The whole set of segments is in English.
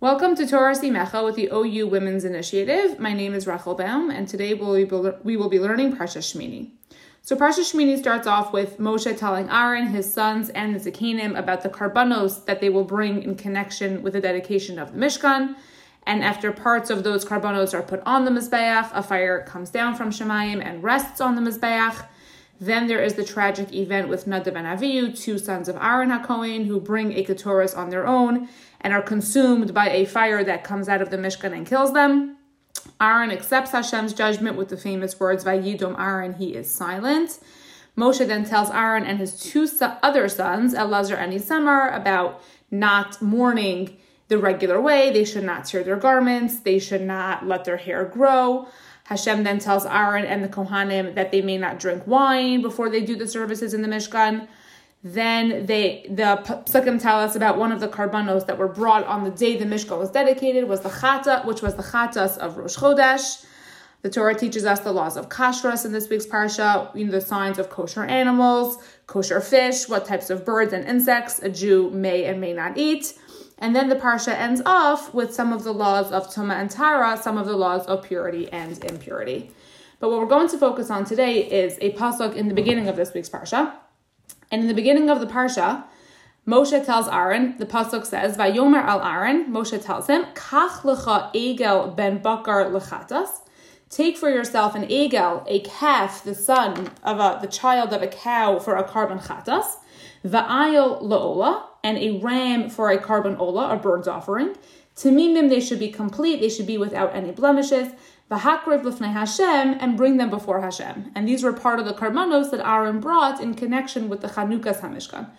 Welcome to Torah Simecha with the OU Women's Initiative. My name is Rachel Baum, and today we'll be, we will be learning Parsha Shmini. So Parsha Shmini starts off with Moshe telling Aaron, his sons, and the Zakanim about the karbanos that they will bring in connection with the dedication of the Mishkan. And after parts of those karbanos are put on the Mizbeach, a fire comes down from Shemayim and rests on the Mizbeach. Then there is the tragic event with Nadav and Avihu, two sons of Aaron HaKohen, who bring a Keturah on their own and are consumed by a fire that comes out of the Mishkan and kills them. Aaron accepts Hashem's judgment with the famous words, Vayidom Aaron, he is silent. Moshe then tells Aaron and his two other sons, Elazar and Isamar, about not mourning the regular way. They should not tear their garments. They should not let their hair grow. Hashem then tells Aaron and the Kohanim that they may not drink wine before they do the services in the Mishkan. Then they the Psukim tell us about one of the karbanos that were brought on the day the Mishkan was dedicated was the chata, which was the chatas of Rosh Chodesh. The Torah teaches us the laws of kashrus in this week's parsha, you know, the signs of kosher animals, kosher fish, what types of birds and insects a Jew may and may not eat. And then the parsha ends off with some of the laws of Tuma and Tahara, some of the laws of purity and impurity. But what we're going to focus on today is a pasuk in the beginning of this week's parsha. And in the beginning of the parsha, Moshe tells Aaron, the pasuk says, "Vayomer al Aaron." Moshe tells him, "Kach lecha egel ben bakar lechatas." Take for yourself an egel, a calf, the son of a, the child of a cow for a korban chatas. Va'ayil laola, and a ram for a korban ola, a bird's offering. Tamimim, they should be complete, they should be without any blemishes. V'hakriv lifnei Hashem, and bring them before Hashem. And these were part of the karbanos that Aaron brought in connection with the Chanukas HaMishkan.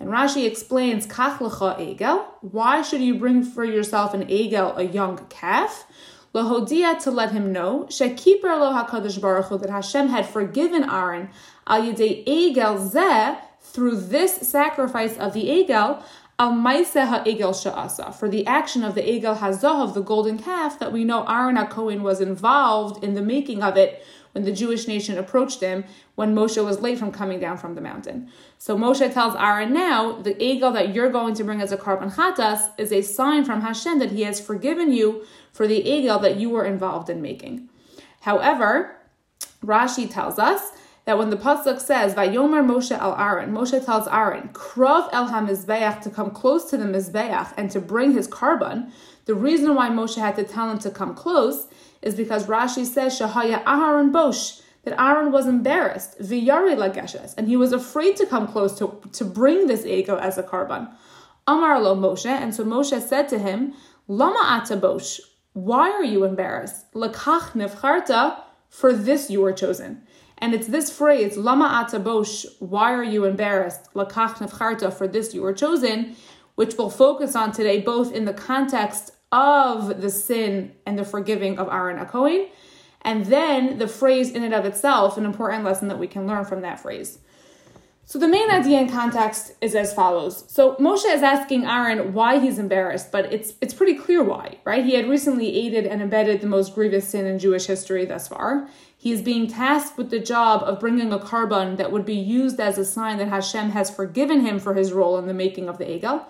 And Rashi explains, Kach egel, why should you bring for yourself an egel, a young calf? Lahodia to let him know, Shekiper lo HaKadosh Baruch Hu, that Hashem had forgiven Aaron, al yedei egel zeh, through this sacrifice of the egel, al maiseha egel sha'asa, for the action of the egel of the golden calf, that we know Aaron Cohen was involved in the making of it when the Jewish nation approached him when Moshe was late from coming down from the mountain. So Moshe tells Aaron now, the egel that you're going to bring as a korban chatas is a sign from Hashem that he has forgiven you for the egel that you were involved in making. However, Rashi tells us that when the pasuk says Vayomer Moshe al Aaron, Moshe tells Aaron, Krov el hamizbeach to come close to the mizbeach and to bring his korban. The reason why Moshe had to tell him to come close is because Rashi says Shahaya Aaron Bosh that Aaron was embarrassed, v'yari lageshes, and he was afraid to come close to, to bring this egel as a korban. Amar lo Moshe, and so Moshe said to him, Lama atabosh, why are you embarrassed? Lakach nefcharta, for this you were chosen. And it's this phrase, Lama atabosh, why are you embarrassed? Lakach nefcharta, for this you were chosen, which we'll focus on today, both in the context of the sin and the forgiving of Aaron HaKohen, and then the phrase in and of itself, an important lesson that we can learn from that phrase. So the main idea in context is as follows. So Moshe is asking Aaron why he's embarrassed, but it's it's pretty clear why, right? He had recently aided and abetted the most grievous sin in Jewish history thus far. He is being tasked with the job of bringing a korban that would be used as a sign that Hashem has forgiven him for his role in the making of the Egel.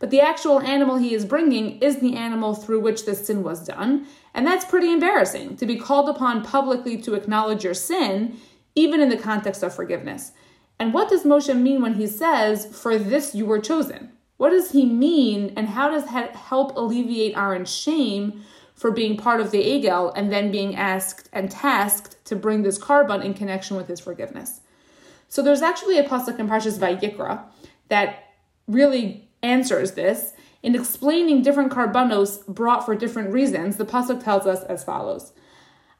But the actual animal he is bringing is the animal through which this sin was done, and that's pretty embarrassing to be called upon publicly to acknowledge your sin, even in the context of forgiveness. And what does Moshe mean when he says, For this you were chosen? What does he mean, and how does that help alleviate Aaron's shame for being part of the Egel and then being asked and tasked to bring this korban in connection with his forgiveness? So there's actually a pasuk in Parshas Vayikra that really answers this. In explaining different karbanos brought for different reasons, the pasuk tells us as follows: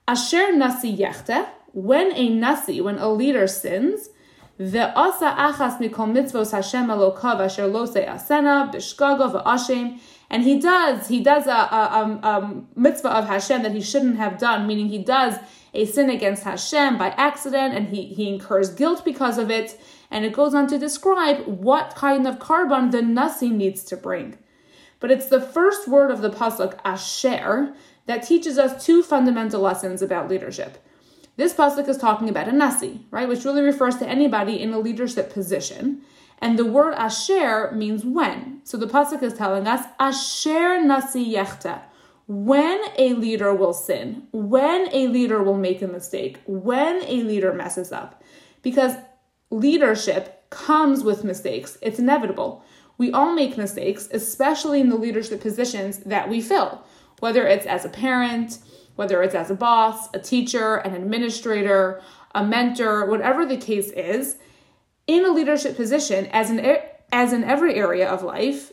Asher nasi yechte, when a nasi, when a leader sins, the asa achas mikol mitzvos Hashem Elokav asher lo asena bishkago v'ashem. And he does, he does a, a, a, a, mitzvah of Hashem that he shouldn't have done, meaning he does a sin against Hashem by accident and he, he incurs guilt because of it. And it goes on to describe what kind of korban the Nasi needs to bring. But it's the first word of the Pasuk, Asher, that teaches us two fundamental lessons about leadership. This pasuk is talking about a nasi, right, which really refers to anybody in a leadership position. And the word asher means when. So the pasuk is telling us asher nasi yechta. When a leader will sin, when a leader will make a mistake, when a leader messes up, because leadership comes with mistakes. It's inevitable. We all make mistakes, especially in the leadership positions that we fill, whether it's as a parent, whether it's as a boss, a teacher, an administrator, a mentor, whatever the case is, in a leadership position, as in as in every area of life,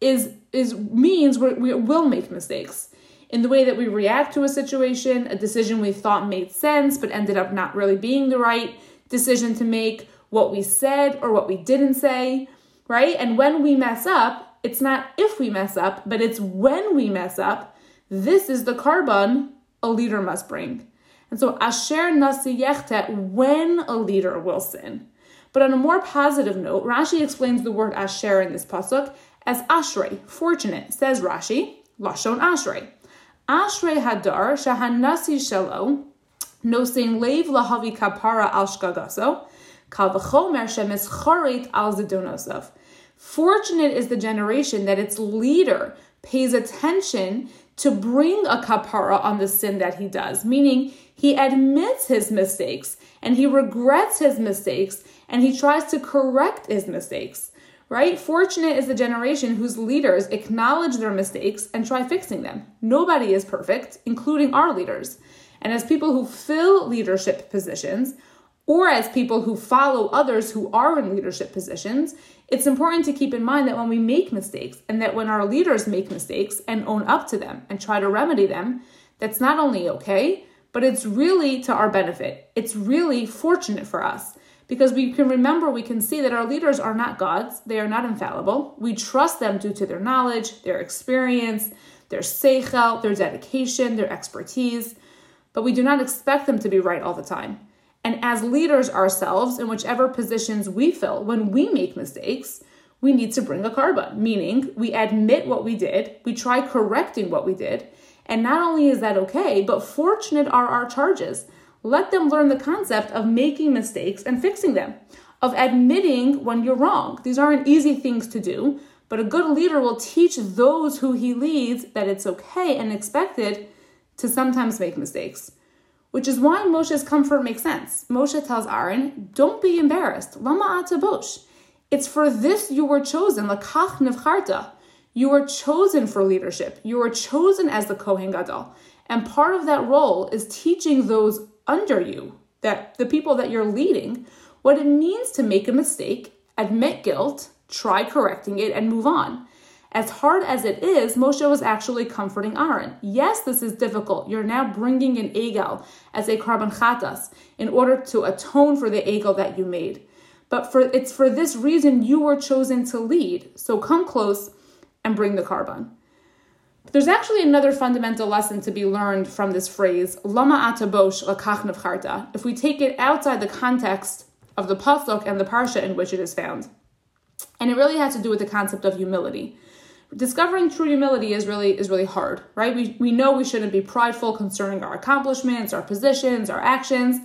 is is means we will make mistakes in the way that we react to a situation, a decision we thought made sense but ended up not really being the right decision to make, what we said or what we didn't say, right? And when we mess up, it's not if we mess up, but it's when we mess up. This is the korban a leader must bring. And so, asher nasi when a leader will sin. But on a more positive note, Rashi explains the word asher in this pasuk as ashrei, fortunate, says Rashi, lashon ashrei. Ashrei hadar shahanasi shelo, nosein leiv lahavi kapara al shkagaso, kal v'chomer shemis chorit al zidonosov. Fortunate is the generation that its leader pays attention to bring a kapara on the sin that he does, meaning he admits his mistakes and he regrets his mistakes and he tries to correct his mistakes. Right? Fortunate is the generation whose leaders acknowledge their mistakes and try fixing them. Nobody is perfect, including our leaders. And as people who fill leadership positions, or as people who follow others who are in leadership positions, it's important to keep in mind that when we make mistakes and that when our leaders make mistakes and own up to them and try to remedy them, that's not only okay, but it's really to our benefit. It's really fortunate for us because we can remember, we can see that our leaders are not gods, they are not infallible. We trust them due to their knowledge, their experience, their seichel, their dedication, their expertise, but we do not expect them to be right all the time. And as leaders ourselves, in whichever positions we fill, when we make mistakes, we need to bring a korban, meaning we admit what we did, we try correcting what we did, and not only is that okay, but fortunate are our charges. Let them learn the concept of making mistakes and fixing them, of admitting when you're wrong. These aren't easy things to do, but a good leader will teach those who he leads that it's okay and expected to sometimes make mistakes. Which is why Moshe's comfort makes sense. Moshe tells Aaron, Don't be embarrassed. Lama atabosh. It's for this you were chosen, lakach nevcharta. You were chosen for leadership. You were chosen as the Kohen Gadol. And part of that role is teaching those under you, that the people that you're leading, what it means to make a mistake, admit guilt, try correcting it, and move on. As hard as it is, Moshe was actually comforting Aaron. Yes, this is difficult. You're now bringing an egel as a korban chatas in order to atone for the egel that you made. But for it's for this reason you were chosen to lead. So come close and bring the korban. There's actually another fundamental lesson to be learned from this phrase, lama atabosh lakach nevcharta, if we take it outside the context of the pasuk and the parsha in which it is found. And it really has to do with the concept of humility. Discovering true humility is really is really hard, right? We, we know we shouldn't be prideful concerning our accomplishments, our positions, our actions.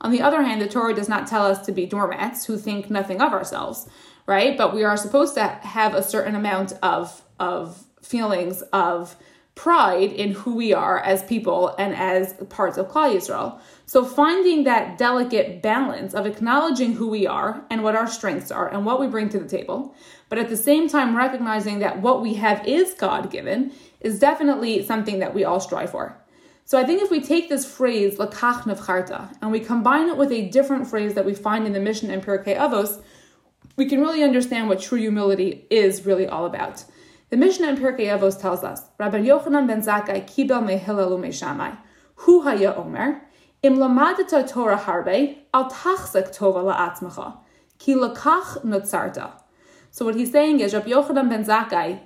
On the other hand, the Torah does not tell us to be doormats who think nothing of ourselves right? But we are supposed to have a certain amount of of feelings of pride in who we are as people and as parts of Klal Yisrael. So finding that delicate balance of acknowledging who we are and what our strengths are and what we bring to the table, but at the same time recognizing that what we have is God given is definitely something that we all strive for. So I think if we take this phrase lakach nevcharta and we combine it with a different phrase that we find in the Mishnah in Pirkei Avos, we can really understand what true humility is really all about. The Mishnah in Pirkei Avos tells us, Rabbi Yochanan ben Zakkai kibel mehillel u'meishamai, hu haya omer, im lamadata Torah harbe, al tachzek tova la'atzmacha, ki lakach nutzarta. So what he's saying is, Rabbi Yochanan ben Zakkai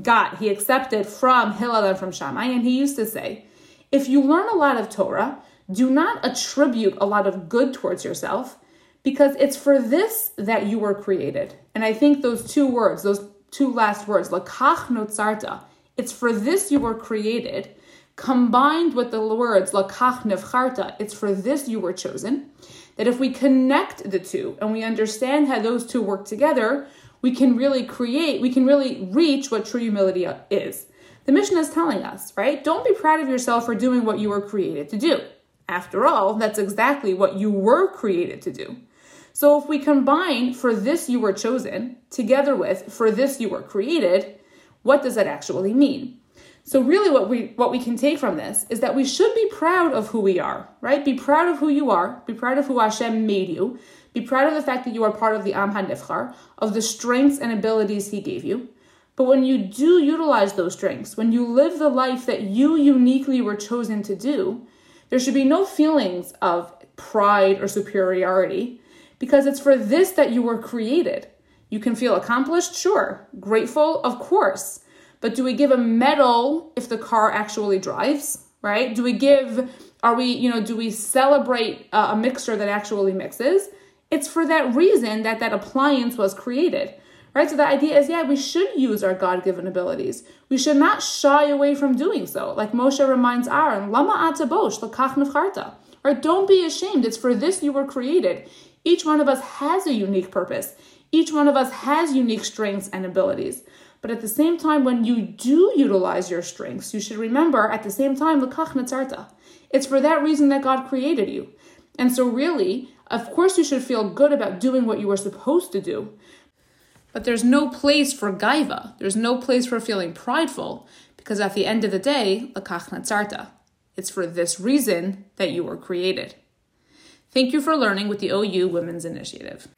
got, he accepted from Hillel and from Shammai, and he used to say, if you learn a lot of Torah, do not attribute a lot of good towards yourself, because it's for this that you were created. And I think those two words, those two last words, lakach notzarta, it's for this you were created, combined with the words lakach nevcharta, it's for this you were chosen. that if we connect the two and we understand how those two work together, we can really create, we can really reach what true humility is. The Mishnah is telling us, right? Don't be proud of yourself for doing what you were created to do. After all, that's exactly what you were created to do. So if we combine for this you were chosen together with for this you were created, what does that actually mean? So really what we what we can take from this is that we should be proud of who we are, right? Be proud of who you are, be proud of who Hashem made you, be proud of the fact that you are part of the Am HaNivchar, of the strengths and abilities he gave you. But when you do utilize those strengths, when you live the life that you uniquely were chosen to do, there should be no feelings of pride or superiority because it's for this that you were created. You can feel accomplished, sure. Grateful, of course. But do we give a medal if the car actually drives, right? Do we give, are we, you know, do we celebrate a mixture that actually mixes? It's for that reason that that appliance was created. Right? So the idea is, yeah, we should use our God-given abilities. We should not shy away from doing so. Like Moshe reminds Aaron, Lama atabosh lakach nefcharta. Or Don't be ashamed. It's for this you were created. Each one of us has a unique purpose. Each one of us has unique strengths and abilities. But at the same time, when you do utilize your strengths, you should remember at the same time, lakach netzarta. It's for that reason that God created you. And so really, of course you should feel good about doing what you were supposed to do. But there's no place for gaiva. There's no place for feeling prideful because at the end of the day, lakach natsarta. It's for this reason that you were created. Thank you for learning with the OU Women's Initiative.